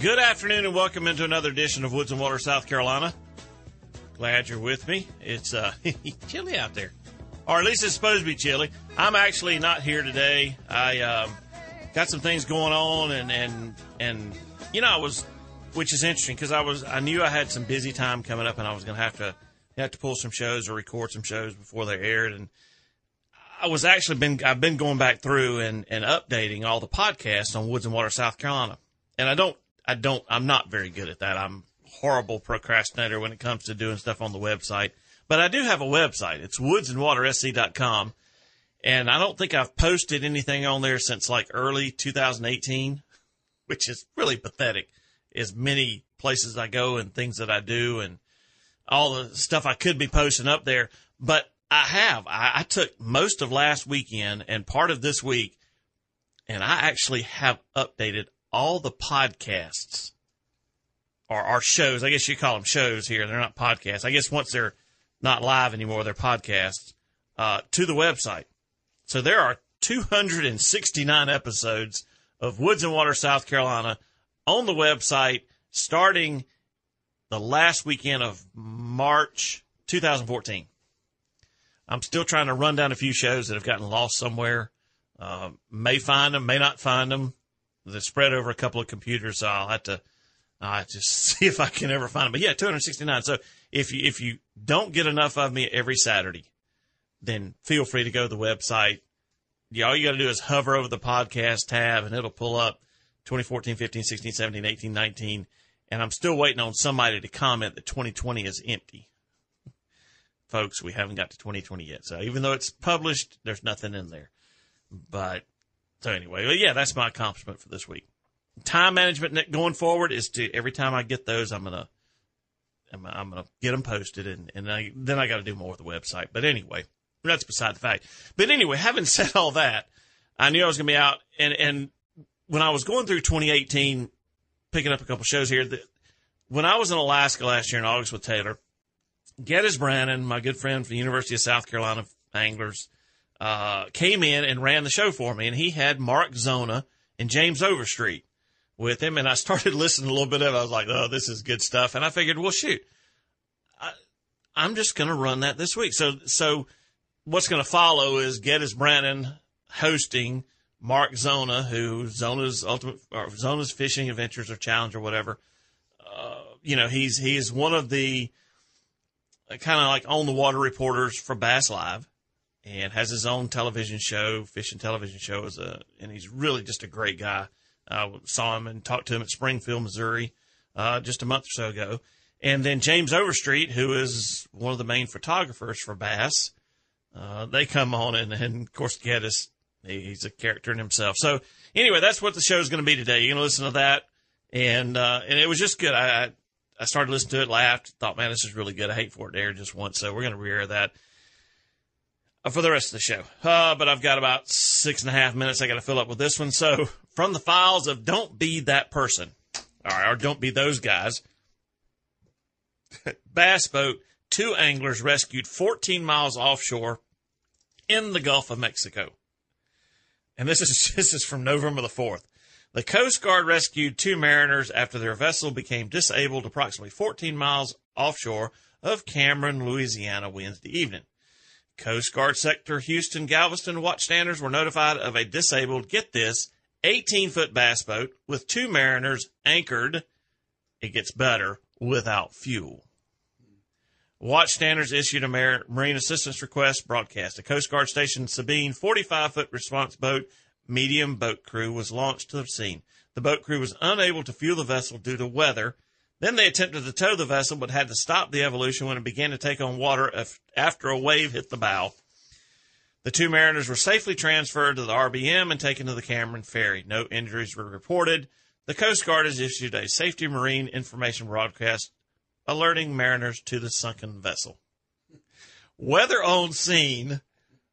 Good afternoon and welcome into another edition of Woods and Water, South Carolina. Glad you're with me. It's uh, chilly out there, or at least it's supposed to be chilly. I'm actually not here today. I um, got some things going on, and and and you know I was, which is interesting because I was I knew I had some busy time coming up, and I was going to have to have to pull some shows or record some shows before they aired, and I was actually been I've been going back through and and updating all the podcasts on Woods and Water, South Carolina, and I don't I don't, I'm not very good at that. I'm horrible procrastinator when it comes to doing stuff on the website, but I do have a website. It's woodsandwatersc.com. And I don't think I've posted anything on there since like early 2018, which is really pathetic. As many places I go and things that I do and all the stuff I could be posting up there. But I have. I, I took most of last weekend and part of this week, and I actually have updated all the podcasts or our shows. I guess you call them shows here. They're not podcasts. I guess once they're not live anymore, they're podcasts uh, to the website. So there are 269 episodes of Woods and Water, South Carolina on the website starting the last weekend of March 2014. I'm still trying to run down a few shows that have gotten lost somewhere. Uh, may find them, may not find them they're spread over a couple of computers, I'll have to have to see if I can ever find them. But yeah, 269. So if you if you don't get enough of me every Saturday, then feel free to go to the website. Yeah, all you got to do is hover over the podcast tab and it'll pull up 2014, 15, 16, 17, 18, 19. And I'm still waiting on somebody to comment that 2020 is empty. Folks, we haven't got to 2020 yet. So even though it's published, there's nothing in there. But so anyway, yeah, that's my accomplishment for this week. Time management going forward is to every time I get those, I'm gonna I'm, I'm gonna get them posted, and and I, then I got to do more with the website. But anyway, that's beside the fact. But anyway, having said all that, I knew I was gonna be out, and and when I was going through 2018, picking up a couple shows here, that when I was in Alaska last year in August with Taylor, Gettys Brannon, my good friend from the University of South Carolina Anglers, uh, came in and ran the show for me, and he had Mark Zona and James Overstreet with him, and I started listening a little bit of it. I was like, "Oh, this is good stuff," and I figured, well, shoot, I, I'm just going to run that this week. So, so what's going to follow is Gettys Brannon hosting Mark Zona, who Zona's ultimate or Zona's fishing adventures or challenge or whatever. Uh, you know, he's he's one of the uh, kind of like on the water reporters for Bass Live and has his own television show, fishing television show. As a, and he's really just a great guy. I saw him and talked to him at Springfield, Missouri, uh, just a month or so ago. And then James Overstreet, who is one of the main photographers for Bass, uh, they come on and, and of course Gettys, he's a character in himself. So anyway, that's what the show is going to be today. You're going to listen to that. And, uh, and it was just good. I, I started listening to it, laughed, thought, man, this is really good. I hate for it to air just once. So we're going to re-air that for the rest of the show. Uh, but I've got about six and a half minutes I got to fill up with this one. So from the files of Don't Be That Person, or, or Don't Be Those Guys, bass boat, two anglers rescued 14 miles offshore in the Gulf of Mexico. And this is, this is from November the 4th. The Coast Guard rescued two mariners after their vessel became disabled approximately 14 miles offshore of Cameron, Louisiana Wednesday evening. Coast Guard Sector Houston Galveston watchstanders were notified of a disabled, get this, 18 foot bass boat with two mariners anchored. It gets better without fuel. Watchstanders issued a marine assistance request broadcast. A Coast Guard Station Sabine 45 foot response boat medium boat crew was launched to the scene. The boat crew was unable to fuel the vessel due to weather. Then they attempted to tow the vessel, but had to stop the evolution when it began to take on water after a wave hit the bow. The two mariners were safely transferred to the RBM and taken to the Cameron Ferry. No injuries were reported. The Coast Guard has issued a safety marine information broadcast alerting mariners to the sunken vessel. Weather on scene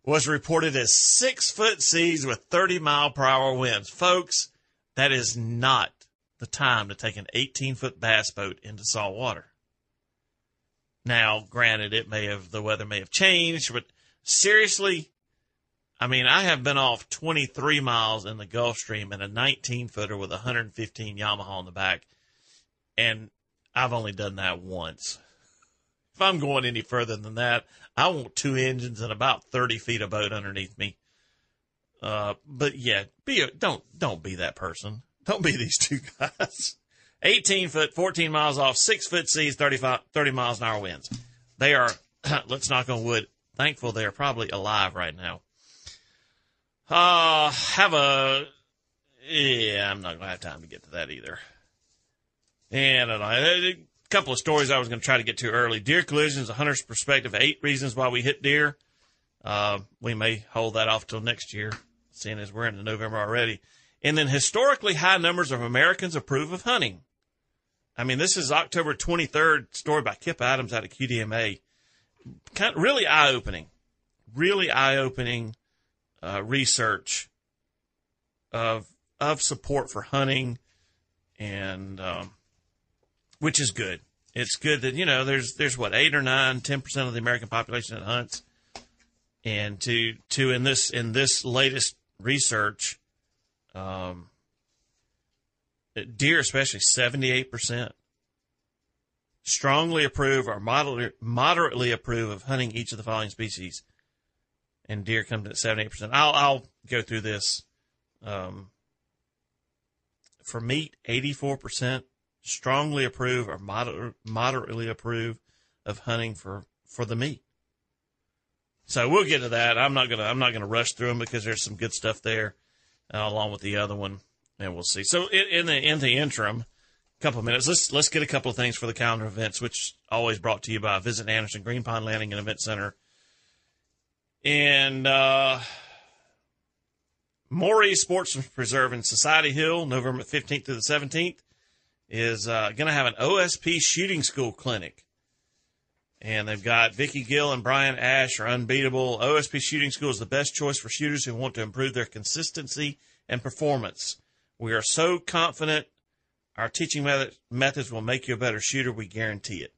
was reported as six foot seas with 30 mile per hour winds. Folks, that is not the time to take an 18 foot bass boat into salt water. Now, granted, it may have, the weather may have changed, but seriously, I mean, I have been off 23 miles in the Gulf Stream in a 19 footer with a 115 Yamaha on the back, and I've only done that once. If I'm going any further than that, I want two engines and about 30 feet of boat underneath me. Uh, but yeah, be a, don't don't be that person. Don't be these two guys. 18 foot, 14 miles off, six foot seas, 35, 30 miles an hour winds. They are, let's knock on wood, thankful they are probably alive right now. Uh, have a, yeah, I'm not going to have time to get to that either. And know, a couple of stories I was going to try to get to early. Deer collisions, a hunter's perspective, eight reasons why we hit deer. Uh, we may hold that off till next year, seeing as we're into November already. And then historically high numbers of Americans approve of hunting. I mean, this is October 23rd story by Kip Adams out of QDMA. Kind of really eye opening, really eye opening uh, research of of support for hunting, and um, which is good. It's good that you know there's there's what eight or nine, ten percent of the American population that hunts, and to to in this in this latest research, um, deer especially seventy eight percent strongly approve or moderately, approve of hunting each of the following species and deer in at 78%. I'll, I'll go through this. Um, for meat, 84% strongly approve or moder- moderately approve of hunting for, for the meat. So we'll get to that. I'm not gonna I'm not gonna rush through them because there's some good stuff there, uh, along with the other one, and we'll see. So in, in the in the interim, a couple of minutes. Let's let's get a couple of things for the calendar events, which always brought to you by Visit Anderson Green Pond Landing and Event Center and uh, Moree Sports Preserve in Society Hill, November 15th through the 17th, is uh, going to have an OSP shooting school clinic. And they've got Vicky Gill and Brian Ash are unbeatable. OSP Shooting School is the best choice for shooters who want to improve their consistency and performance. We are so confident our teaching method, methods will make you a better shooter. We guarantee it.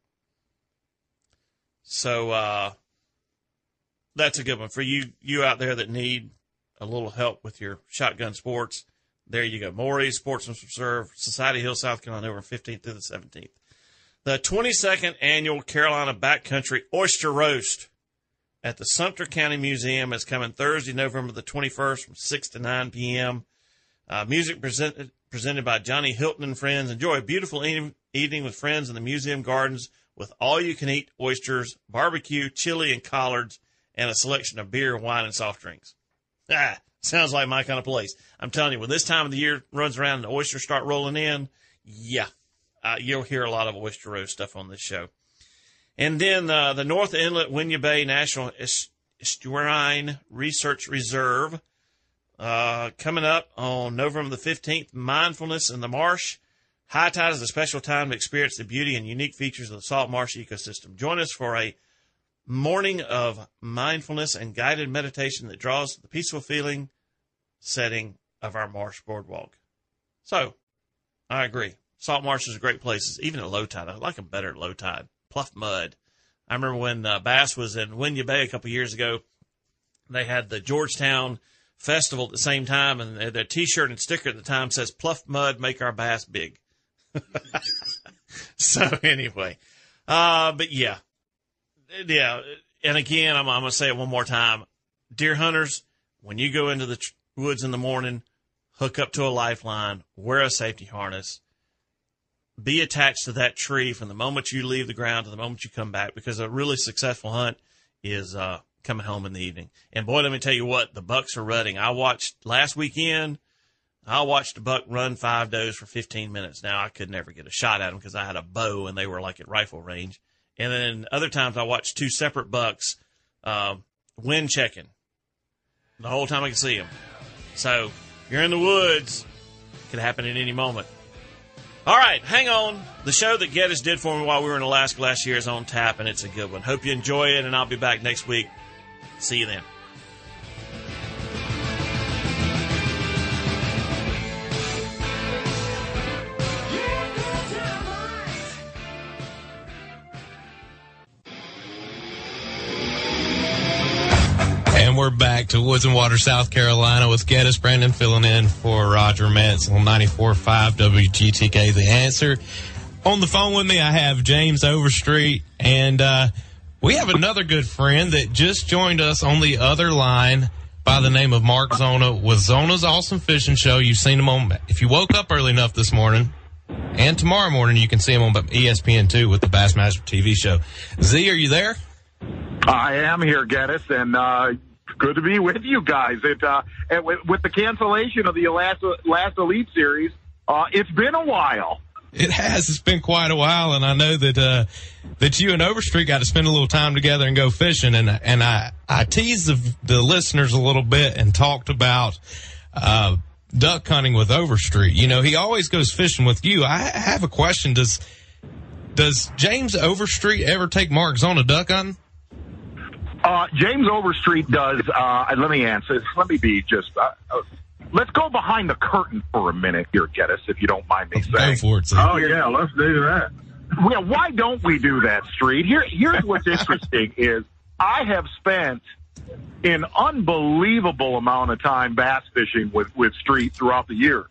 So, uh, that's a good one for you you out there that need a little help with your shotgun sports. There you go. Moree Sportsman's Reserve, Society Hill, South Carolina, over 15th through the 17th. The 22nd annual Carolina Backcountry Oyster Roast at the Sumter County Museum is coming Thursday, November the 21st from 6 to 9 p.m. Uh, music presented presented by Johnny Hilton and friends. Enjoy a beautiful evening with friends in the museum gardens with all you can eat oysters, barbecue, chili, and collards and a selection of beer, wine, and soft drinks. Ah, sounds like my kind of place. I'm telling you, when this time of the year runs around and the oysters start rolling in, yeah, uh, you'll hear a lot of oyster roast stuff on this show. And then uh, the North Inlet Winyah Bay National Estuarine Research Reserve uh, coming up on November the 15th. Mindfulness in the Marsh. High tide is a special time to experience the beauty and unique features of the salt marsh ecosystem. Join us for a morning of mindfulness and guided meditation that draws the peaceful feeling setting of our marsh boardwalk. So, I agree. Salt marshes are great places, even at low tide. I like them better at low tide. Pluff mud. I remember when uh, Bass was in Winyah Bay a couple years ago, they had the Georgetown Festival at the same time, and their T-shirt and sticker at the time says "Pluff mud, make our bass big." so anyway, uh, but yeah, yeah, and again, I'm, I'm going to say it one more time. Deer hunters, when you go into the tr- woods in the morning, hook up to a lifeline, wear a safety harness, be attached to that tree from the moment you leave the ground to the moment you come back, because a really successful hunt is uh, coming home in the evening. And boy, let me tell you what, the bucks are rutting. I watched last weekend. I watched a buck run five does for 15 minutes. Now I could never get a shot at them because I had a bow and they were like at rifle range. And then other times I watched two separate bucks, uh, wind checking the whole time I could see them. So you're in the woods, could happen at any moment. All right, hang on. The show that Geddes did for me while we were in Alaska last year is on tap, and it's a good one. Hope you enjoy it, and I'll be back next week. See you then. Back to Woods and Water, South Carolina with Gettys Brannon filling in for Roger Metz on 94.5 WGTK. The answer. On the phone with me, I have James Overstreet, and uh, we have another good friend that just joined us on the other line by the name of Mark Zona with Zona's Awesome Fishing Show. You've seen him on, if you woke up early enough this morning, and tomorrow morning, you can see him on ESPN2 with the Bassmaster TV show. Z, are you there? I am here, Gettys, and uh, good to be with you guys. It uh, and with, the cancellation of the last last Elite Series, uh, it's been a while. It has. It's been quite a while, and I know that uh, that you and Overstreet got to spend a little time together and go fishing. And and I I teased the, the listeners a little bit and talked about uh, duck hunting with Overstreet. You know, he always goes fishing with you. I have a question. Does does James Overstreet ever take Marks on a duck hunting? Uh, James Overstreet does. Uh, let me answer. Let me be just. Uh, uh, let's go behind the curtain for a minute here, Gettys, if you don't mind me saying. Go for it. Steve. Oh yeah, let's do that. Well, why don't we do that, Street? Here, here's what's interesting is I have spent an unbelievable amount of time bass fishing with with Street throughout the years.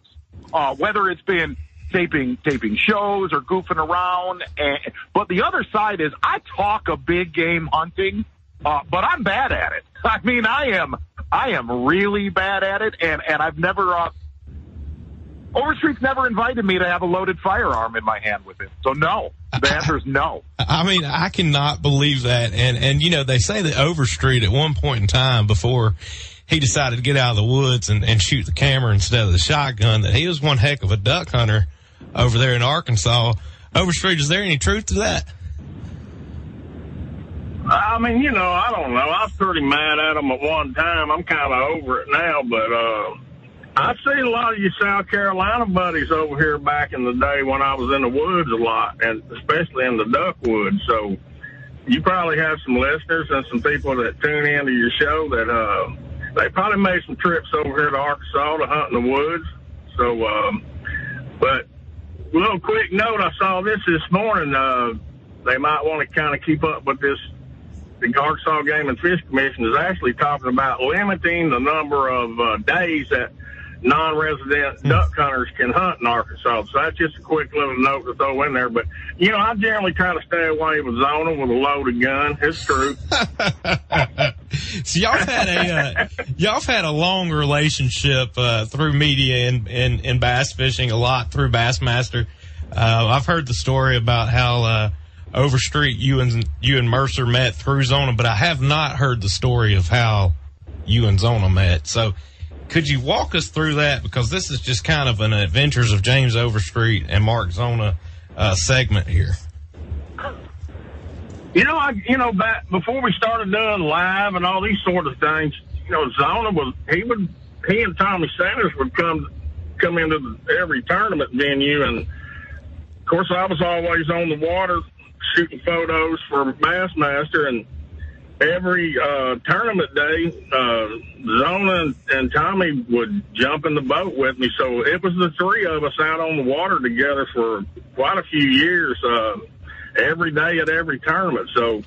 Uh, whether it's been taping taping shows or goofing around, and, but the other side is I talk a big game hunting, uh, but I'm bad at it. I mean, I am I am really bad at it, and and I've never. Uh, Overstreet's never invited me to have a loaded firearm in my hand with him. So no, the answer is no. I mean, I cannot believe that. And, and, you know, they say that Overstreet at one point in time before he decided to get out of the woods and, and shoot the camera instead of the shotgun, that he was one heck of a duck hunter over there in Arkansas. Overstreet, is there any truth to that? I mean, you know, I don't know. I was pretty mad at him at one time. I'm kind of over it now, but, uh, I see a lot of you South Carolina buddies over here back in the day when I was in the woods a lot, and especially in the duck woods. So you probably have some listeners and some people that tune into your show that uh, they probably made some trips over here to Arkansas to hunt in the woods. So, um, but little quick note, I saw this this morning. Uh, they might want to kind of keep up with this. The Arkansas Game and Fish Commission is actually talking about limiting the number of uh, days that non-resident duck hunters can hunt in Arkansas. So that's just a quick little note to throw in there. But you know, I generally try to stay away with Zona with a loaded gun. It's true. so y'all had a uh, y'all had a long relationship uh, through media and, and and bass fishing a lot through Bassmaster. Uh, I've heard the story about how uh, Overstreet you and you and Mercer met through Zona, but I have not heard the story of how you and Zona met. So could you walk us through that? Because this is just kind of an adventures of James Overstreet and Mark Zona uh, segment here. You know, I you know back before we started doing live and all these sort of things, you know, Zona was he would he and Tommy Sanders would come come into the, every tournament venue, and of course I was always on the water shooting photos for Bassmaster and every uh, tournament day, uh, Zona and, and Tommy would jump in the boat with me. So it was the three of us out on the water together for quite a few years, uh, every day at every tournament. So,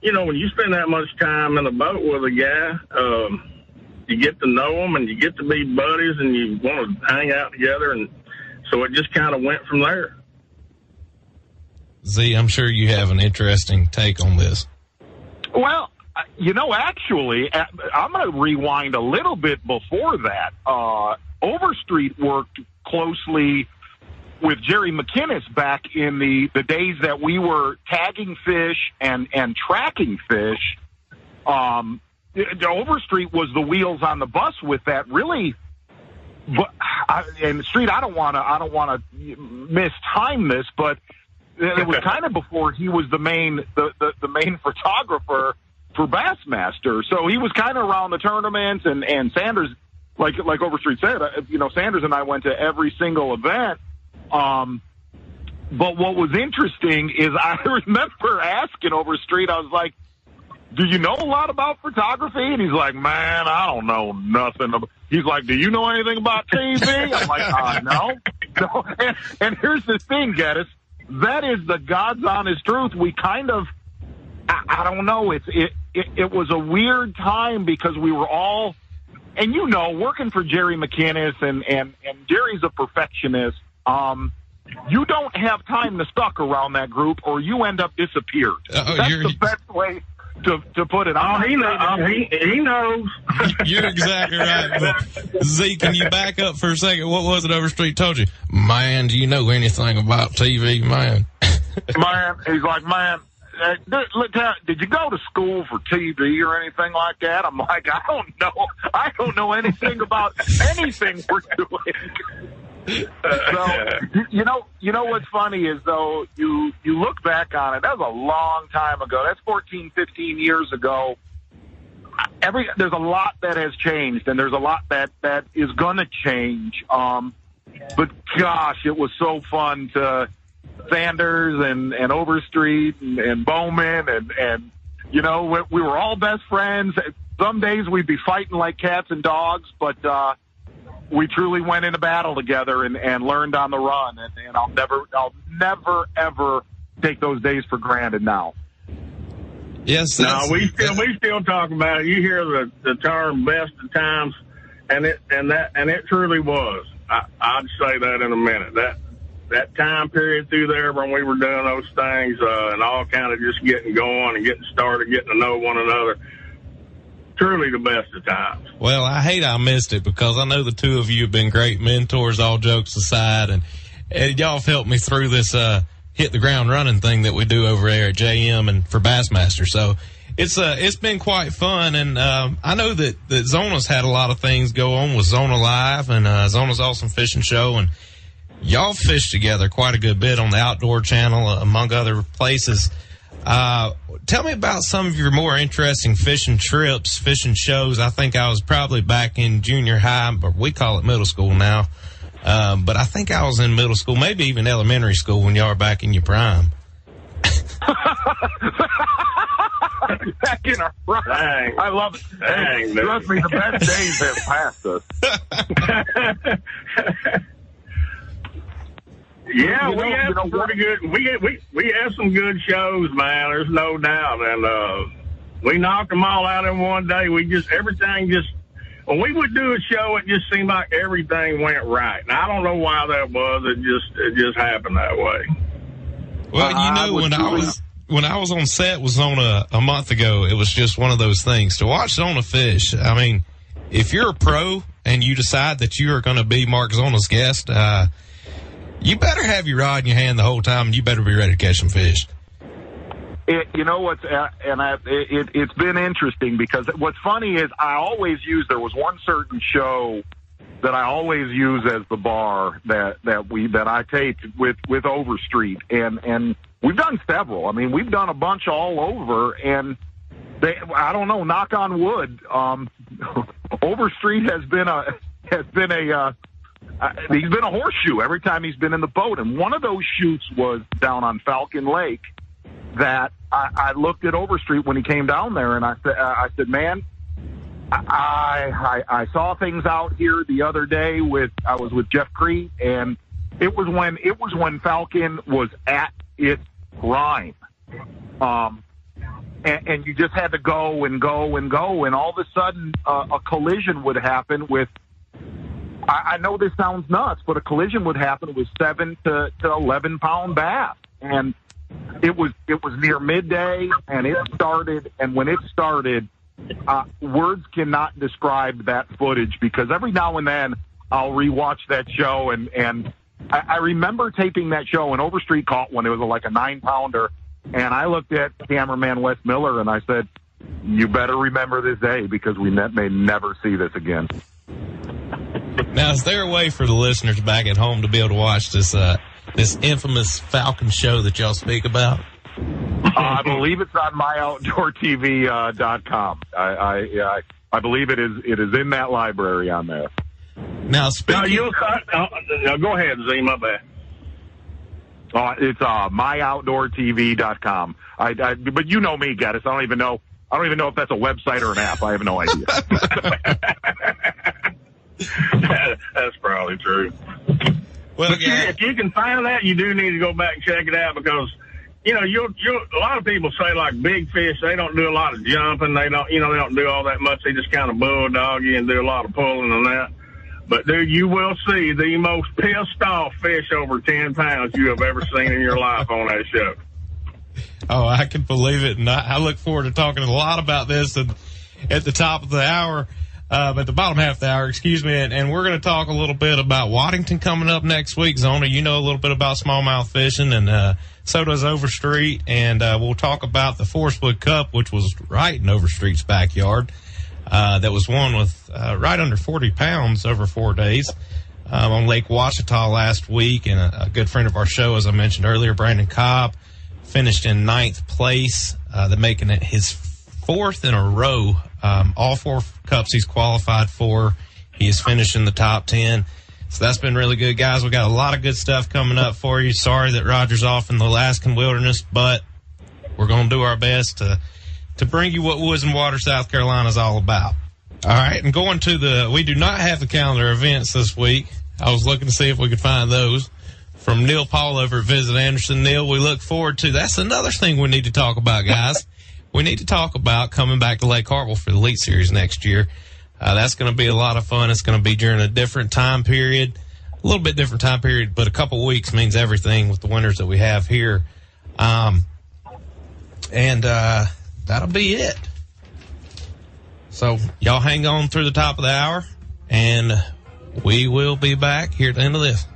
you know, when you spend that much time in the boat with a guy, um, you get to know them and you get to be buddies and you want to hang out together. And so it just kind of went from there. Z, I'm sure you have an interesting take on this. Well, you know, actually, I'm going to rewind a little bit before that. Uh, Overstreet worked closely with Jerry McKinnis back in the, the days that we were tagging fish and, and tracking fish. Um, Overstreet was the wheels on the bus with that. Really, but I, and Street, I don't want to, I don't want to mistime this, but it was kind of before he was the main, the, the, the main photographer for Bassmaster. So he was kind of around the tournaments and, and Sanders, like, like Overstreet said, uh, you know, Sanders and I went to every single event. Um, but what was interesting is I remember asking Overstreet, I was like, do you know a lot about photography? And he's like, man, I don't know nothing. He's like, do you know anything about TV? I'm like, uh, no. no. And, and here's the thing, Gettys. That is the God's honest truth. We kind of, I, I don't know. It's, it, it, it was a weird time because we were all, and you know, working for Jerry McKinnis and, and, and Jerry's a perfectionist. Um, you don't have time to stuck around that group or you end up disappeared. Oh, That's the best way to, to put it on. Oh, he, know, oh, he, he knows. You're exactly right. But Z, can you back up for a second? What was it Overstreet told you? Man, do you know anything about TV, man? man, he's like, man, uh, did you go to school for TV or anything like that? I'm like, I don't know. I don't know anything about anything we're doing so you know, you know what's funny is though you you look back on it. That was a long time ago. That's 14, 15 years ago. Every there's a lot that has changed, and there's a lot that that is going to change. Um, but gosh, it was so fun to Sanders and and Overstreet and, and Bowman and and you know we, we were all best friends. Some days we'd be fighting like cats and dogs, but. uh we truly went into battle together and, and learned on the run. And, and I'll never, I'll never, ever take those days for granted now. Yes. No, we still, we still talk about it. You hear the, the term best of times and it, and that, and it truly was. I, I'd say that in a minute. That, that time period through there when we were doing those things, uh, and all kind of just getting going and getting started, getting to know one another truly the best of times. Well, I hate I missed it because I know the two of you have been great mentors, all jokes aside, and, and y'all have helped me through this, uh, hit the ground running thing that we do over there at JM and for Bassmaster. So it's, uh, it's been quite fun. And, um, I know that, that Zona's had a lot of things go on with Zona Live and, uh, Zona's Awesome Fishing Show and, y'all fish together quite a good bit on the outdoor channel, among other places. Uh, tell me about some of your more interesting fishing trips, fishing shows. I think I was probably back in junior high, but we call it middle school now. Um, but I think I was in middle school, maybe even elementary school when y'all were back in your prime. back in our prime. Dang. I love it. Dang, trust me, the best days have passed us. Yeah, you know, we had some pretty good. We we we had some good shows, man. There's no doubt, and uh, we knocked them all out in one day. We just everything just when we would do a show, it just seemed like everything went right. And I don't know why that was. It just it just happened that way. Well, you know, when I was when I was on set was on a, a month ago, it was just one of those things to watch Zona fish. I mean, if you're a pro and you decide that you are going to be Mark Zona's guest, uh, you better have your rod in your hand the whole time, and you better be ready to catch some fish. It, you know what's uh, and I, it, it's been interesting because what's funny is I always use there was one certain show that I always use as the bar that that we that I taped with with Overstreet and and we've done several. I mean we've done a bunch all over and they I don't know knock on wood um Overstreet has been a has been a uh, uh, he's been a horseshoe every time he's been in the boat. And one of those shoots was down on Falcon Lake that I, I looked at Overstreet when he came down there, and I said, uh, I said, man, I, I I saw things out here the other day with I was with Jeff Kriet and it was when it was when Falcon was at its prime. Um, and, and you just had to go and go and go, and all of a sudden uh, a collision would happen with I, I know this sounds nuts, but a collision would happen with seven to, to eleven pound bass, and it was it was near midday, and it started. And when it started, uh, words cannot describe that footage because every now and then I'll rewatch that show, and and I, I remember taping that show, and Overstreet caught one. It was like a nine pounder, and I looked at cameraman Wes Miller, and I said, "You better remember this day because we may never see this again." Now, is there a way for the listeners back at home to be able to watch this uh, this infamous Falcon show that y'all speak about? Uh, I believe it's on myoutdoortv.com. Uh, I, I, I, I believe it is it is in that library on there. Now, No, speaking, you uh, go ahead, Z. My bad. Uh, it's uh, myoutdoortv.com. I, I, but you know me, Gettys. I don't even know. I don't even know if that's a website or an app. I have no idea. That's probably true. well, But you, yeah, if you can find that, you do need to go back and check it out because, you know, you'll, you'll, a lot of people say like big fish, they don't do a lot of jumping. They don't, you know, they don't do all that much. They just kind of bulldog you and do a lot of pulling and that. But dude, you will see the most pissed off fish over 10 pounds you have ever seen in your life on that show. Oh, I can believe it. And I, I look forward to talking a lot about this and at the top of the hour, uh, at the bottom half of the hour, excuse me. And, and we're going to talk a little bit about Waddington coming up next week. Zona, you know a little bit about smallmouth fishing and, uh, so does Overstreet. And, uh, we'll talk about the Forrest Wood Cup, which was right in Overstreet's backyard. Uh, that was won with, uh, right under 40 pounds over four days. Um, on Lake Ouachita last week, and a, a good friend of our show, as I mentioned earlier, Brandon Cobb, finished in ninth place, uh, making it his fourth in a row. Um, all four cups he's qualified for, he is finishing the top 10. So that's been really good, guys. We got a lot of good stuff coming up for you. Sorry that Roger's off in the Alaskan wilderness, but we're going to do our best to, to bring you what Woods and Water, South Carolina is all about. All right. And going to the, we do not have the calendar events this week. I was looking to see if we could find those from Neil Paul over at Visit Anderson. Neil, we look forward to. That's another thing we need to talk about, guys. We need to talk about coming back to Lake Hartwell for the Elite Series next year. Uh, that's going to be a lot of fun. It's going to be during a different time period, a little bit different time period, but a couple weeks means everything with the winters that we have here. Um, and uh, that'll be it. So y'all hang on through the top of the hour, and we will be back here at the end of this.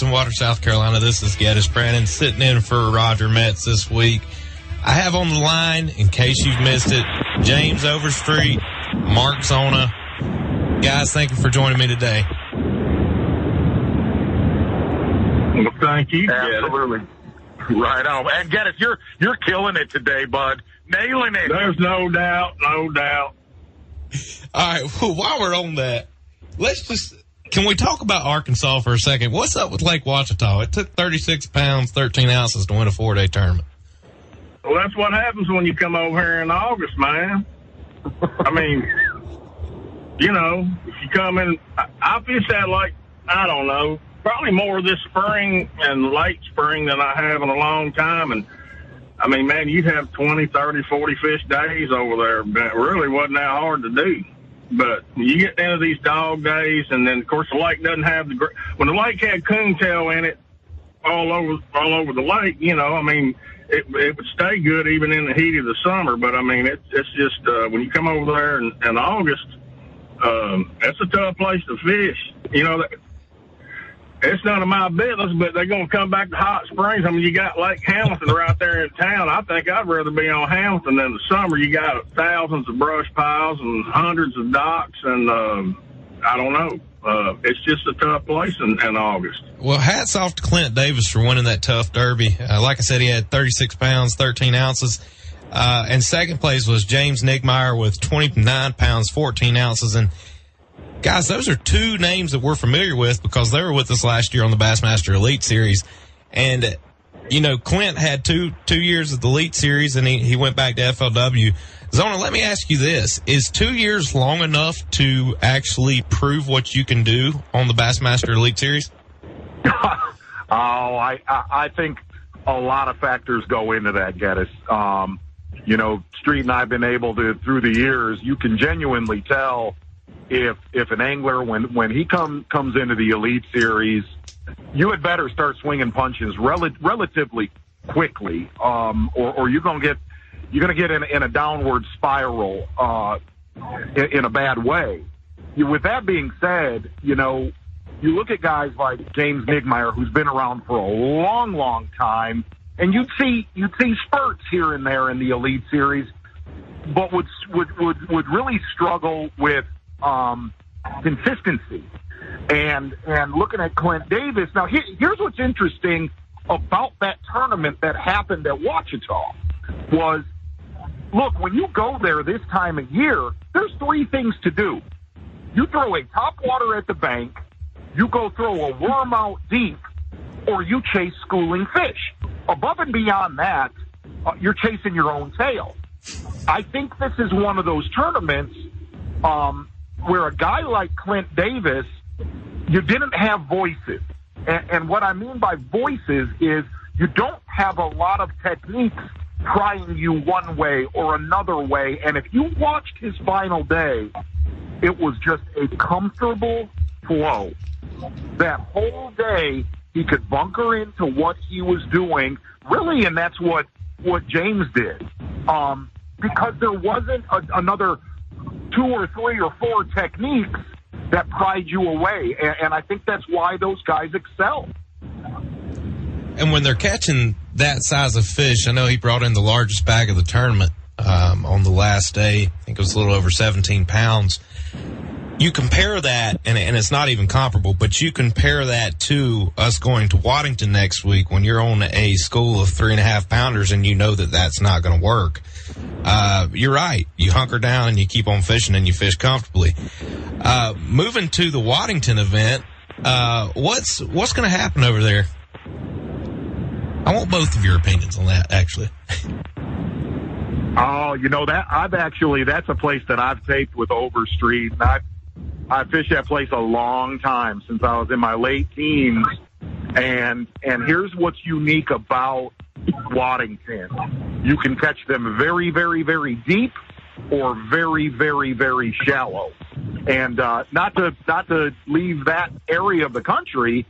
Water, South Carolina. This is Gettys Brannon sitting in for Roger Metz this week. I have on the line, in case you've missed it, James Overstreet, Mark Zona. Guys, thank you for joining me today. Well, thank you. Absolutely. Right on. And Gettys, you're you're killing it today, bud. Nailing it. There's no doubt, no doubt. All right, well, while we're on that, let's just can we talk about Arkansas for a second? What's up with Lake Ouachita? It took 36 pounds, 13 ounces to win a four day tournament. Well, that's what happens when you come over here in August, man. I mean, you know, if you come in, I, I fish that like, I don't know, probably more this spring and late spring than I have in a long time. And I mean, man, you'd have 20, 30, 40 fish days over there. But it really wasn't that hard to do. But you get into these dog days, and then of course the lake doesn't have the when the lake had coontail in it all over all over the lake. You know, I mean, it it would stay good even in the heat of the summer. But I mean, it's it's just uh, when you come over there in, in August, um, that's a tough place to fish. You know, it's none of my business, but they're going to come back to Hot Springs. I mean, you got Lake Hamilton right there in town. I think I'd rather be on Hamilton than the summer. You got thousands of brush piles and hundreds of docks, and um, I don't know. Uh, it's just a tough place in, in August. Well, hats off to Clint Davis for winning that tough derby. Uh, like I said, he had 36 pounds, 13 ounces. Uh, and second place was James Niggemeyer with 29 pounds, 14 ounces. And Guys, those are two names that we're familiar with because they were with us last year on the Bassmaster Elite Series. And, you know, Clint had two, two years of the Elite Series and he, he went back to FLW. Zona, let me ask you this. Is two years long enough to actually prove what you can do on the Bassmaster Elite Series? oh, I, I, I think a lot of factors go into that, Gettys. Um, you know, Street and I've been able to, through the years, you can genuinely tell if, if an angler, when, when he come, comes into the Elite Series, you had better start swinging punches rel- relatively quickly, um, or, or you're to get you're to get in, in a downward spiral uh, in, in a bad way. With that being said, you know, you look at guys like James Niggemeyer, who's been around for a long, long time, and you'd see you'd see spurts here and there in the Elite Series, but would would would, would really struggle with um, consistency. And and looking at Clint Davis now, here, here's what's interesting about that tournament that happened at Ouachita was look, when you go there this time of year, there's three things to do. You throw a top water at the bank, you go throw a worm out deep, or you chase schooling fish. Above and beyond that, uh, you're chasing your own tail. I think this is one of those tournaments um, where a guy like Clint Davis, you didn't have voices. And, and what I mean by voices is you don't have a lot of techniques trying you one way or another way. And if you watched his final day, it was just a comfortable flow. That whole day, he could bunker into what he was doing, really, and that's what what James did. Um, because there wasn't a, another two or three or four techniques that pried you away, and, and I think that's why those guys excel. And when they're catching that size of fish, I know he brought in the largest bag of the tournament um, on the last day. I think it was a little over 17 pounds. You compare that, and, and it's not even comparable, but you compare that to us going to Waddington next week when you're on a school of three and a half pounders and you know that that's not going to work. Uh, you're right. You hunker down and you keep on fishing and you fish comfortably. Uh, moving to the Waddington event, uh, what's what's going to happen over there? I want both of your opinions on that, actually. oh, you know that I've actually that's a place that I've taped with Overstreet, and I've I fished that place a long time since I was in my late teens, and and here's what's unique about Waddington: you can catch them very, very, very deep, or very, very, very shallow. And uh, not to not to leave that area of the country,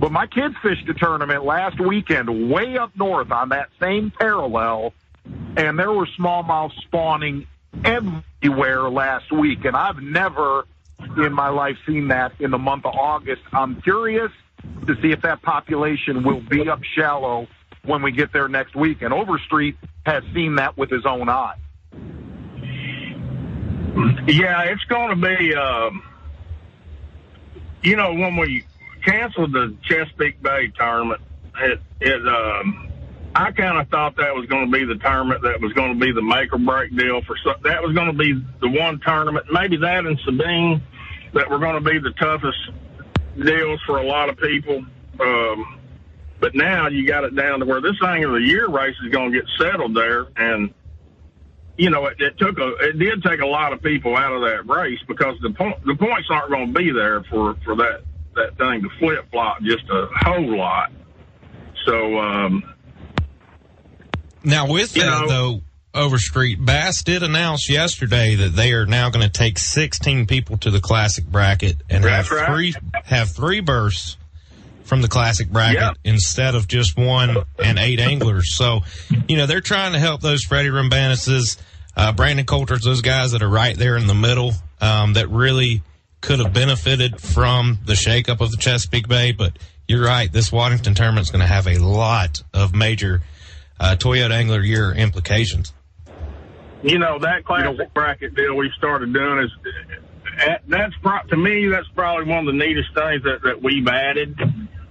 but my kids fished a tournament last weekend way up north on that same parallel, and there were smallmouth spawning everywhere last week. And I've never in my life seen that in the month of August. I'm curious to see if that population will be up shallow when we get there next week. And Overstreet has seen that with his own eye. Yeah, it's going to be, um, you know, when we canceled the Chesapeake Bay tournament. It, it, um, I kind of thought that was going to be the tournament that was going to be the make or break deal for that was going to be the one tournament, maybe that and Sabine, that were going to be the toughest deals for a lot of people. Um, but now you got it down to where this thing of the year race is going to get settled there, and you know it, it took a it did take a lot of people out of that race because the point the points aren't going to be there for for that that thing to flip flop just a whole lot. So, um, now with that know, though, Overstreet Bass did announce yesterday that they are now going to take 16 people to the classic bracket and have right. three have three bursts from the classic bracket yep. instead of just one and eight anglers. So, you know, they're trying to help those Freddie Roumbanises, uh, Brandon Coulters, those guys that are right there in the middle, um, that really could have benefited from the shakeup of the Chesapeake Bay, but you're right. This Waddington tournament is going to have a lot of major uh, Toyota Angler Year implications. You know that classic you know, bracket deal we started doing is that's pro- to me that's probably one of the neatest things that, that we've added,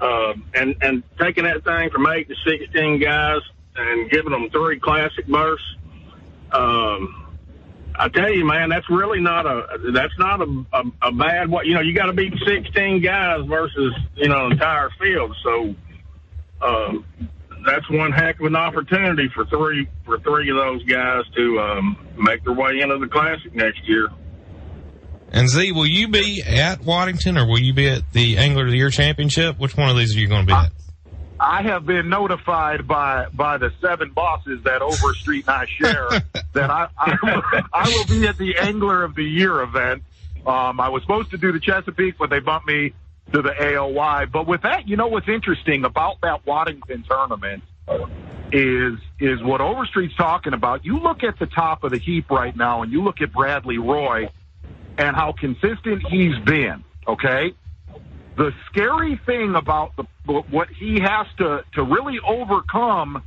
uh, and and taking that thing from eight to sixteen guys and giving them three classic bursts. Um, I tell you, man, that's really not a that's not a a, a bad what you know. You got to beat sixteen guys versus you know entire field. So um, that's one heck of an opportunity for three for three of those guys to um, make their way into the classic next year. And Z, will you be at Waddington or will you be at the Angler of the Year Championship? Which one of these are you going to be at? I have been notified by by the seven bosses that Overstreet and I share that I I, I will be at the Angler of the Year event. Um, I was supposed to do the Chesapeake, but they bumped me to the AOY. But with that, you know what's interesting about that Waddington tournament is is what Overstreet's talking about. You look at the top of the heap right now, and you look at Bradley Roy and how consistent he's been. Okay, the scary thing about the what he has to to really overcome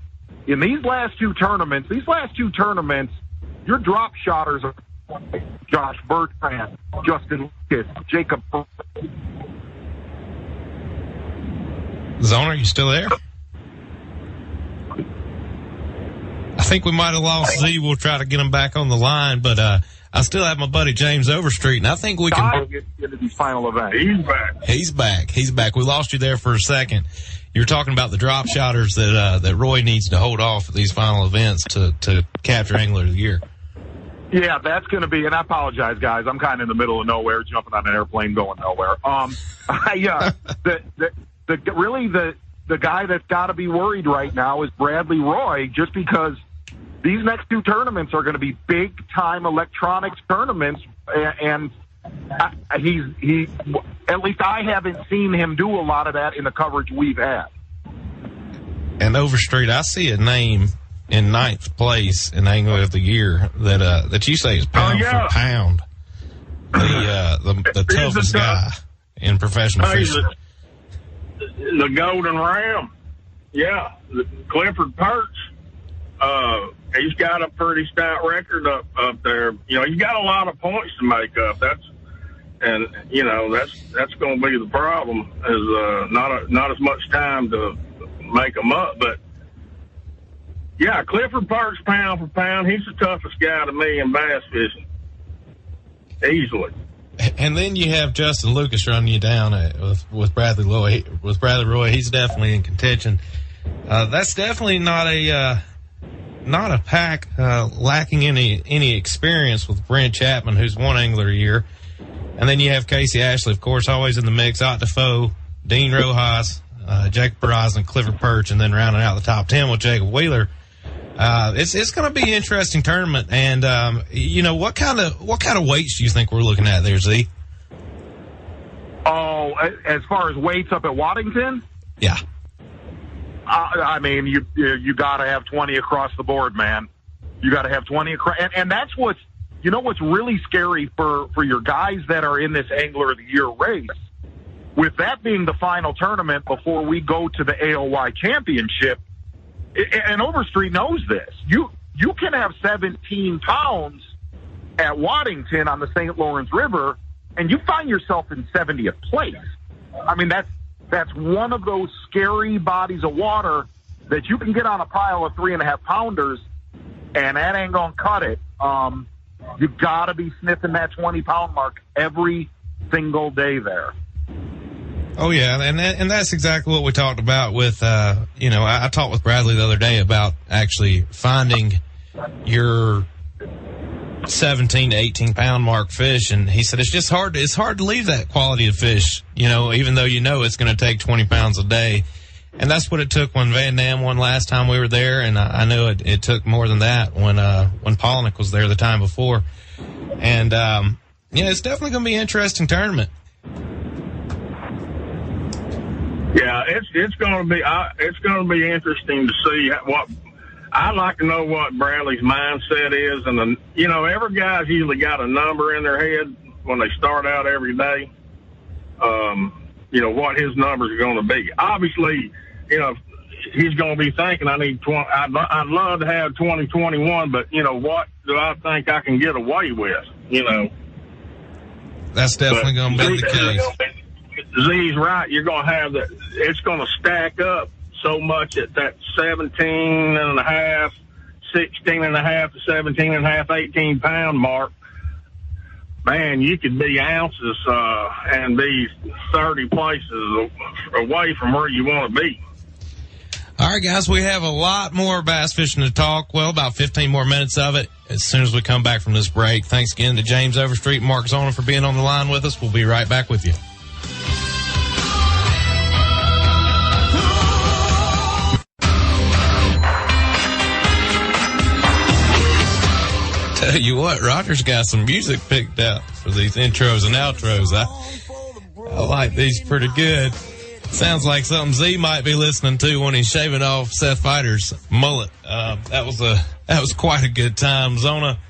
in these last two tournaments, these last two tournaments, your drop shotters are Josh Bertrand, Justin Lucas, Jacob. Zone, are you still there? I think we might have lost Z. We'll try to get him back on the line, but uh, I still have my buddy James Overstreet, and I think we can. Get into these final events. He's back. He's back. He's back. We lost you there for a second. You're talking about the drop shotters that uh, that Roy needs to hold off at these final events to to capture Angler of the Year. Yeah, that's going to be, and I apologize, guys. I'm kind of in the middle of nowhere, jumping on an airplane, going nowhere. Um, I, uh, the, the, the, really the, the guy that's got to be worried right now is Bradley Roy, just because these next two tournaments are going to be big time electronics tournaments, and, I, he's he. At least I haven't seen him do a lot of that in the coverage we've had. And Overstreet, I see a name in ninth place in Angler of the Year that uh, that you say is pound Oh, yeah. for pound the uh, the, the toughest the guy in professional Oh, fishing. The, Golden Ram. Yeah, Clifford Pirch. Uh, he's got a pretty stout record up up there. You know, he's got a lot of points to make up. That's and you know that's that's going to be the problem. Is uh, not a, not as much time to make them up, but. Yeah, Clifford Pirch, pound for pound, he's the toughest guy to me in bass fishing. Easily. And then you have Justin Lucas running you down uh, with with Bradley Roy. With Bradley Roy, he's definitely in contention. Uh, that's definitely not a uh, not a pack uh, lacking any any experience with Brent Chapman, who's won angler a year. And then you have Casey Ashley, of course, always in the mix. Ott Defoe, Dean Rojas, uh, Jacob Powroznik, Clifford Pirch, and then rounding out the top ten with Jacob Wheeler. Uh, it's it's going to be an interesting tournament, and um, you know what kind of what kind of weights do you think we're looking at there, Z? Oh, as far as weights up at Waddington, Yeah, I, I mean, you you, got to have twenty across the board, man. You got to have twenty across, and, and that's what's you know what's really scary for for your guys that are in this Angler of the Year race. With that being the final tournament before we go to the AOY Championship, and Overstreet knows this. You you can have seventeen pounds at Waddington on the St. Lawrence River, and you find yourself in 70th place. I mean, that's that's one of those scary bodies of water that you can get on a pile of three and a half pounders, and that ain't gonna cut it. Um, you gotta be sniffing that 20 pound mark every single day there. Oh yeah, and and that's exactly what we talked about with uh, you know I, I talked with Bradley the other day about actually finding your 17 to 18 pound mark fish, and he said it's just hard. It's hard to leave that quality of fish, you know, even though you know it's going to take 20 pounds a day. And that's what it took when Van Dam won last time we were there, and I, I know it, it took more than that when uh, when Polnick was there the time before. And um, yeah, it's definitely going to be an interesting tournament. Yeah, it's it's going to be I, it's going to be interesting to see what I'd like to know what Bradley's mindset is, and the, you know every guy's usually got a number in their head when they start out every day. Um, you know what his numbers are going to be. Obviously, you know he's going to be thinking I need twenty. I'd, I'd love to have twenty twenty one, but you know what do I think I can get away with? You know. That's definitely going to be the case. Z's right. You're going to have that. It's going to stack up so much at that 17 and a half, 16 and a half to 17 and a half, 18 pound mark, man, you could be ounces uh, and be 30 places away from where you want to be. All right, guys, we have a lot more bass fishing to talk. Well, about 15 more minutes of it as soon as we come back from this break. Thanks again to James Overstreet and Mark Zona for being on the line with us. We'll be right back with you. Tell you what, Roger's got some music picked out for these intros and outros. I, I like these pretty good. Sounds like something Z might be listening to when he's shaving off Seth Feider's mullet. Uh, that was a that was quite a good time. Zona,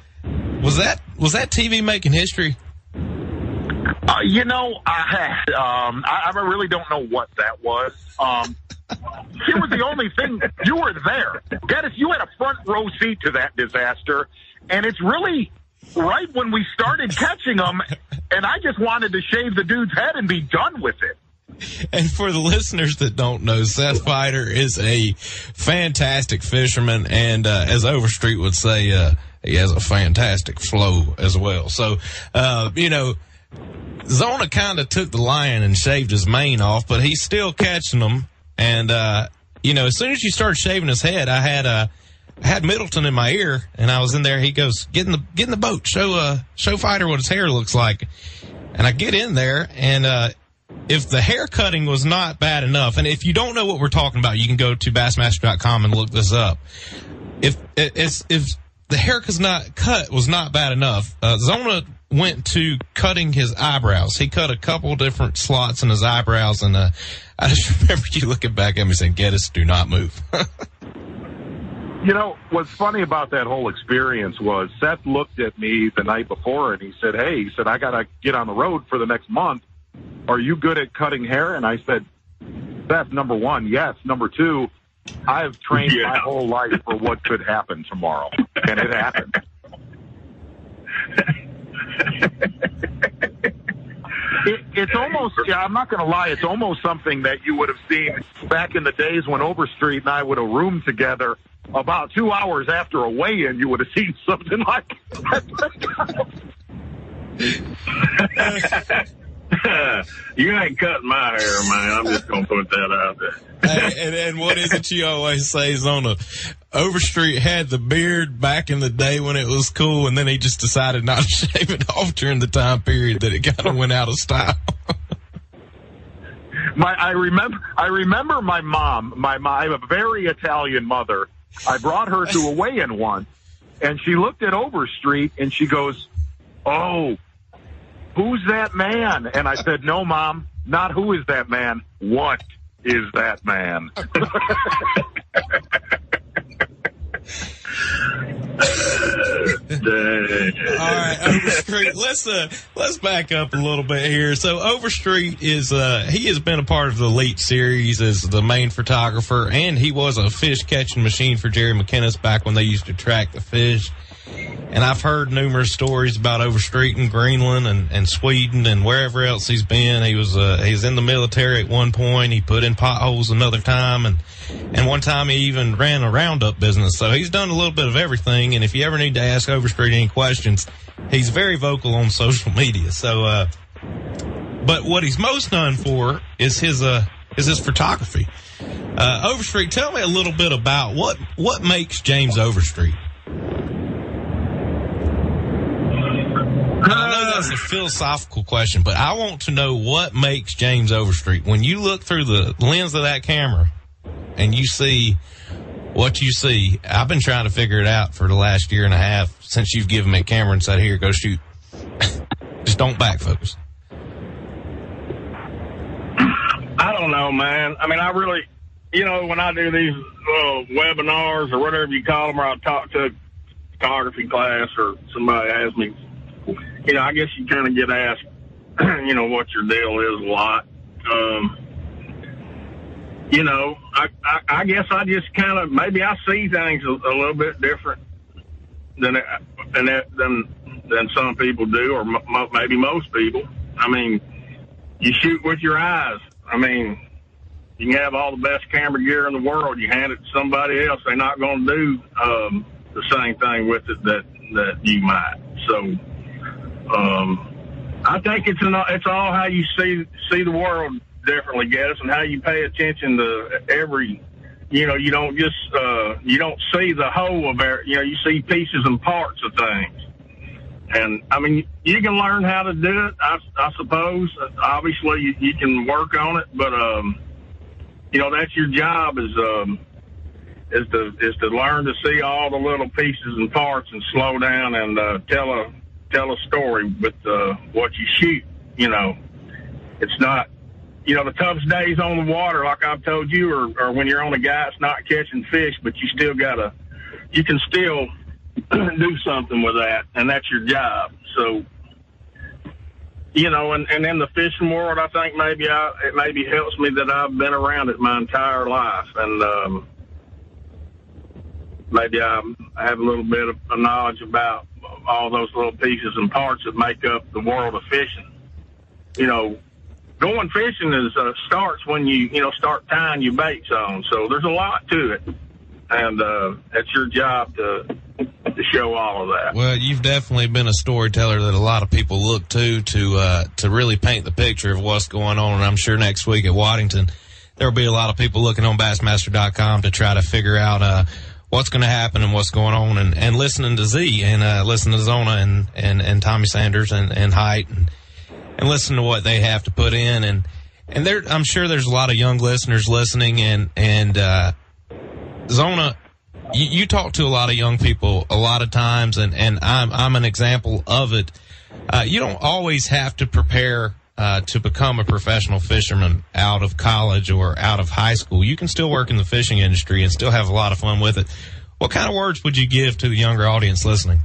was that was that TV making history? Uh, you know, I um, I, I really don't know what that was. Um, here was the only thing you were there, Dennis. You had a front row seat to that disaster, and it's really right when we started catching them, and I just wanted to shave the dude's head and be done with it. And for the listeners that don't know, Seth Feider is a fantastic fisherman, and uh, as Overstreet would say, uh, he has a fantastic flow as well. So, uh, you know, Zona kind of took the lion and shaved his mane off, but he's still catching them. And uh, you know, as soon as you start shaving his head, I had uh, Had Middleton in my ear, and I was in there. He goes, "Get in the get in the boat, show uh show Feider what his hair looks like." And I get in there, and uh, if the hair cutting was not bad enough, and if you don't know what we're talking about, you can go to bassmaster.com and look this up. If if if the haircut's not cut was not bad enough, uh, Zona went to cutting his eyebrows. He cut a couple different slots in his eyebrows, and uh, I just remember you looking back at me saying, "Get "Gettys, do not move." You know, what's funny about that whole experience was Seth looked at me the night before and he said, Hey, he said, I got to get on the road for the next month. Are you good at cutting hair? And I said, Seth, number one, yes. Number two, I've trained Yeah. my whole life for what could happen tomorrow. And it happened. It, it's almost, yeah, I'm not going to lie, it's almost something that you would have seen back in the days when Overstreet and I would have roomed together. About two hours after a weigh-in, you would have seen something like that. you ain't cutting my hair, man. I'm just gonna put that out there. Hey, and, and what is it you always say, Zona? Overstreet had the beard back in the day when it was cool, and then he just decided not to shave it off during the time period that it kind of went out of style. My, I remember, I remember my mom. My, my, I have a very Italian mother. I brought her to a weigh-in once, and she looked at Overstreet and she goes, "Oh, who's that man?" And I said, "No, mom, not who is that man. What is that man?" All right, Overstreet. Let's uh, let's back up a little bit here. So Overstreet is uh, he has been a part of the Elite Series as the main photographer, and he was a fish catching machine for Jerry McKinnis back when they used to track the fish. And I've heard numerous stories about Overstreet in Greenland and, and Sweden and wherever else he's been. He was uh, he was in the military at one point. He put in potholes another time, and and one time he even ran a roundup business. So he's done a little bit of everything. And if you ever need to ask Overstreet any questions, he's very vocal on social media. So, uh, but what he's most known for is his uh is his photography. Uh, Overstreet, tell me a little bit about what what makes James Overstreet. I know that's a philosophical question, but I want to know what makes James Overstreet. When you look through the lens of that camera and you see what you see, I've been trying to figure it out for the last year and a half since you've given me a camera and said, here, go shoot. Just don't back focus. I don't know, man. I mean, I really, you know, when I do these uh, webinars or whatever you call them, or I talk to a photography class or somebody asks me, you know, I guess you kind of get asked, you know, what your deal is a lot. Um, you know, I, I, I guess I just kind of maybe I see things a, a little bit different than than than than some people do, or mo- maybe most people. I mean, you shoot with your eyes. I mean, you can have all the best camera gear in the world. You hand it to somebody else, they're not going to do um, the same thing with it that that you might. So, um, I think it's an, it's all how you see see the world differently, guess, and how you pay attention to every. You know, you don't just uh, you don't see the whole of it. You know, you see pieces and parts of things. And I mean, you can learn how to do it. I, I suppose. Obviously, you, you can work on it, but um, you know that's your job is um, is to is to learn to see all the little pieces and parts and slow down and uh, tell a tell a story with uh, what you shoot. You know, it's not. You know, the toughest days on the water, like I've told you, are, are when you're on a gas not catching fish, but you still gotta. You can still do something with that, and that's your job. So, you know, and, and in the fishing world, I think maybe I, it maybe helps me that I've been around it my entire life, and um, maybe I, have a little bit of knowledge about all those little pieces and parts that make up the world of fishing. You know, going fishing is uh, starts when you you know start tying your baits on. So there's a lot to it, and uh, it's your job to to show all of that. Well, you've definitely been a storyteller that a lot of people look to to uh, to really paint the picture of what's going on. And I'm sure next week at Waddington, there'll be a lot of people looking on Bassmaster.com to try to figure out uh, what's going to happen and what's going on, and, and listening to Z and uh, listening to Zona and, and, and Tommy Sanders and, and Hite and and listen to what they have to put in and and there I'm sure there's a lot of young listeners listening and and uh, Zona you, you, talk to a lot of young people a lot of times, and, and I'm, I'm an example of it. Uh, you don't always have to prepare uh, to become a professional fisherman out of college or out of high school. You can still work in the fishing industry and still have a lot of fun with it. What kind of words would you give to the younger audience listening?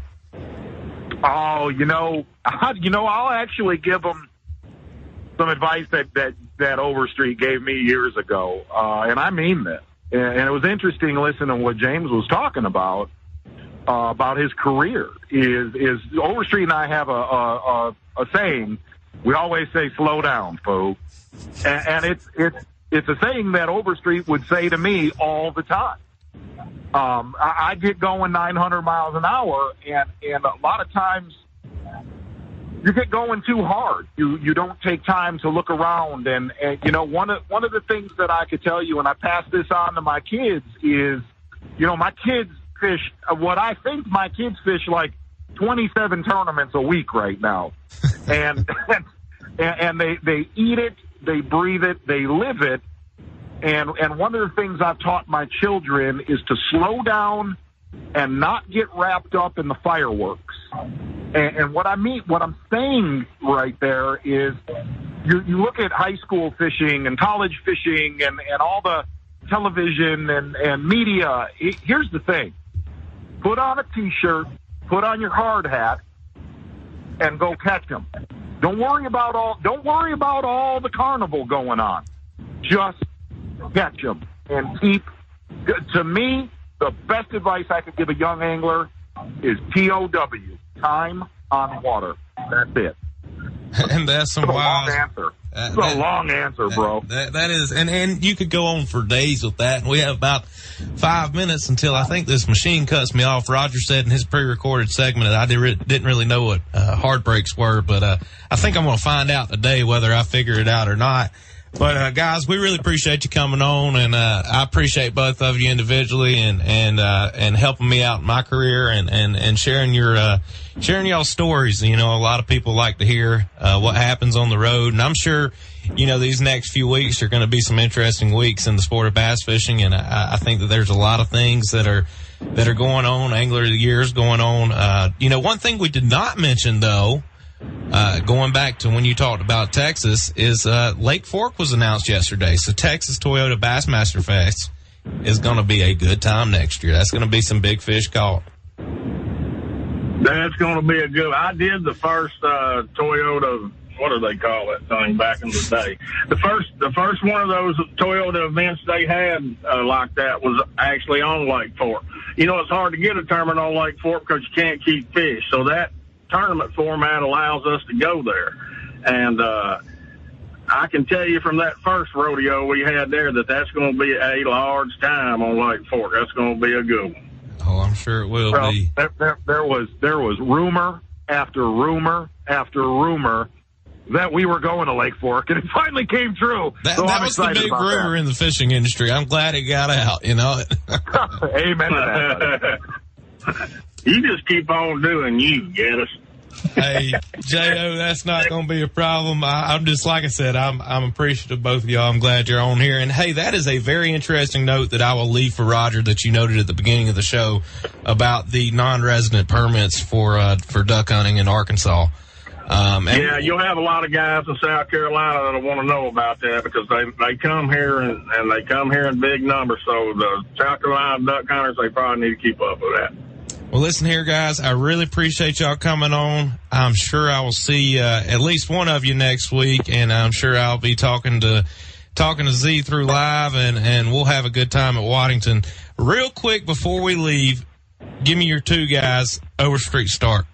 Oh, you know, I, you know, I'll actually give them some advice that that that Overstreet gave me years ago, uh, and I mean this and it was interesting listening to what James was talking about uh, about his career. Is is Overstreet and I have a, a, a, a saying. We always say, "Slow down, folks," and, and it's it's it's a saying that Overstreet would say to me all the time. Um, I, I get going 900 miles an hour, and and a lot of times you get going too hard. You you don't take time to look around and, and you know one of one of the things that I could tell you and I pass this on to my kids is you know my kids fish what I think my kids fish like 27 tournaments a week right now. and, and and they they eat it, they breathe it, they live it. And and one of the things I've taught my children is to slow down and not get wrapped up in the fireworks. And, and what I mean, what I'm saying right there is, you, you look at high school fishing and college fishing and, and all the television and, and media. Here's the thing: put on a t-shirt, put on your hard hat, and go catch them. Don't worry about all. Don't worry about all the carnival going on. Just catch them and keep. To me, the best advice I could give a young angler is TOW time on water. That's it. and that's some wild answer. Uh, it's that, a long answer, bro. That, that is, and and you could go on for days with that. And we have about five minutes until I think this machine cuts me off. Roger said in his pre-recorded segment that I did, didn't really know what uh, hard breaks were, but uh, I think I'm going to find out today whether I figure it out or not. But uh, guys, we really appreciate you coming on, and uh, I appreciate both of you individually, and and uh, and helping me out in my career, and and and sharing your uh, sharing y'all stories. You know, a lot of people like to hear uh, what happens on the road, and I'm sure you know these next few weeks are going to be some interesting weeks in the sport of bass fishing, and I, I think that there's a lot of things that are that are going on. Angler of the year is going on. Uh, you know, one thing we did not mention though uh, going back to when you talked about Texas, is uh, Lake Fork was announced yesterday. So Texas Toyota Bassmaster Fest is going to be a good time next year. That's going to be some big fish caught. That's going to be a good. I did the first uh, Toyota. What do they call that thing back in the day? The first, the first one of those Toyota events they had uh, like that was actually on Lake Fork. You know, it's hard to get a tournament on Lake Fork because you can't keep fish. So that tournament format allows us to go there. And uh, I can tell you from that first rodeo we had there that that's going to be a large time on Lake Fork. That's going to be a good one. Oh, I'm sure it will Well, be. there, there, there was there was rumor after rumor after rumor that we were going to Lake Fork, and it finally came true. That, so that was the big rumor in the fishing industry. I'm glad it got out. You know. Amen that. you just keep on doing you, get us. hey, Jo, that's not going to be a problem. I, I'm just like I said, I'm I'm appreciative of both of y'all. I'm glad you're on here. And hey, that is a very interesting note that I will leave for Roger that you noted at the beginning of the show about the non-resident permits for uh, for duck hunting in Arkansas. Um, and Yeah, you'll have a lot of guys in South Carolina that'll want to know about that because they they come here and, and they come here in big numbers. So the South Carolina duck hunters, they probably need to keep up with that. Well, listen here, guys. I really appreciate y'all coming on. I'm sure I will see uh, at least one of you next week, and I'm sure I'll be talking to talking to Z through live, and and we'll have a good time at Waddington. Real quick before we leave, give me your two guys over Street start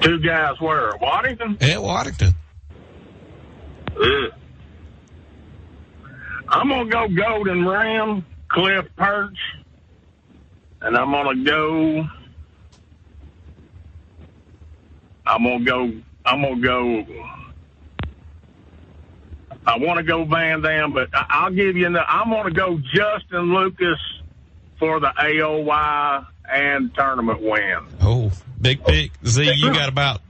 Two guys where Waddington. at Waddington. Ugh. I'm gonna go Golden Ram, Cliff Pirch, and I'm gonna go. I'm gonna go. I'm gonna go. I want to go Van Dam, but I'll give you. The, I'm gonna go Justin Lucas for the AOY and tournament win. Oh, big pick. Z, you got about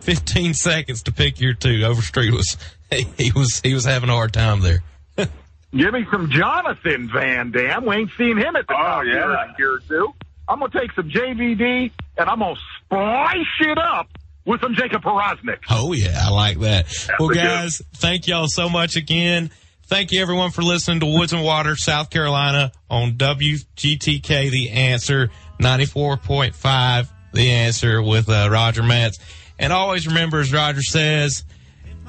15 seconds to pick your two. Overstreet was he was he was having a hard time there. Give me some Jonathan Van Dam. We ain't seen him at the Oh, top yeah. here in a year or two. I'm gonna take some JVD and I'm gonna splice it up with some Jacob Powroznik. Oh yeah, I like that. Well, a good- guys, thank y'all so much again. Thank you everyone for listening to Woods and Water, South Carolina on WGTK. The answer ninety four point five. The answer with uh, Roger Metz. And always remember, as Roger says,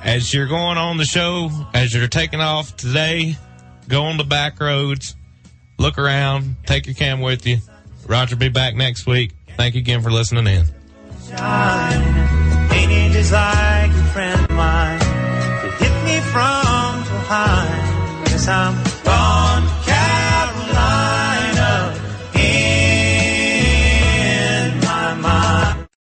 as you're going on the show, as you're taking off today, go on the back roads, look around, take your cam with you. Roger, be back next week. Thank you again for listening in. Ain't just like a friend of mine to hit me from behind? Guess I'm.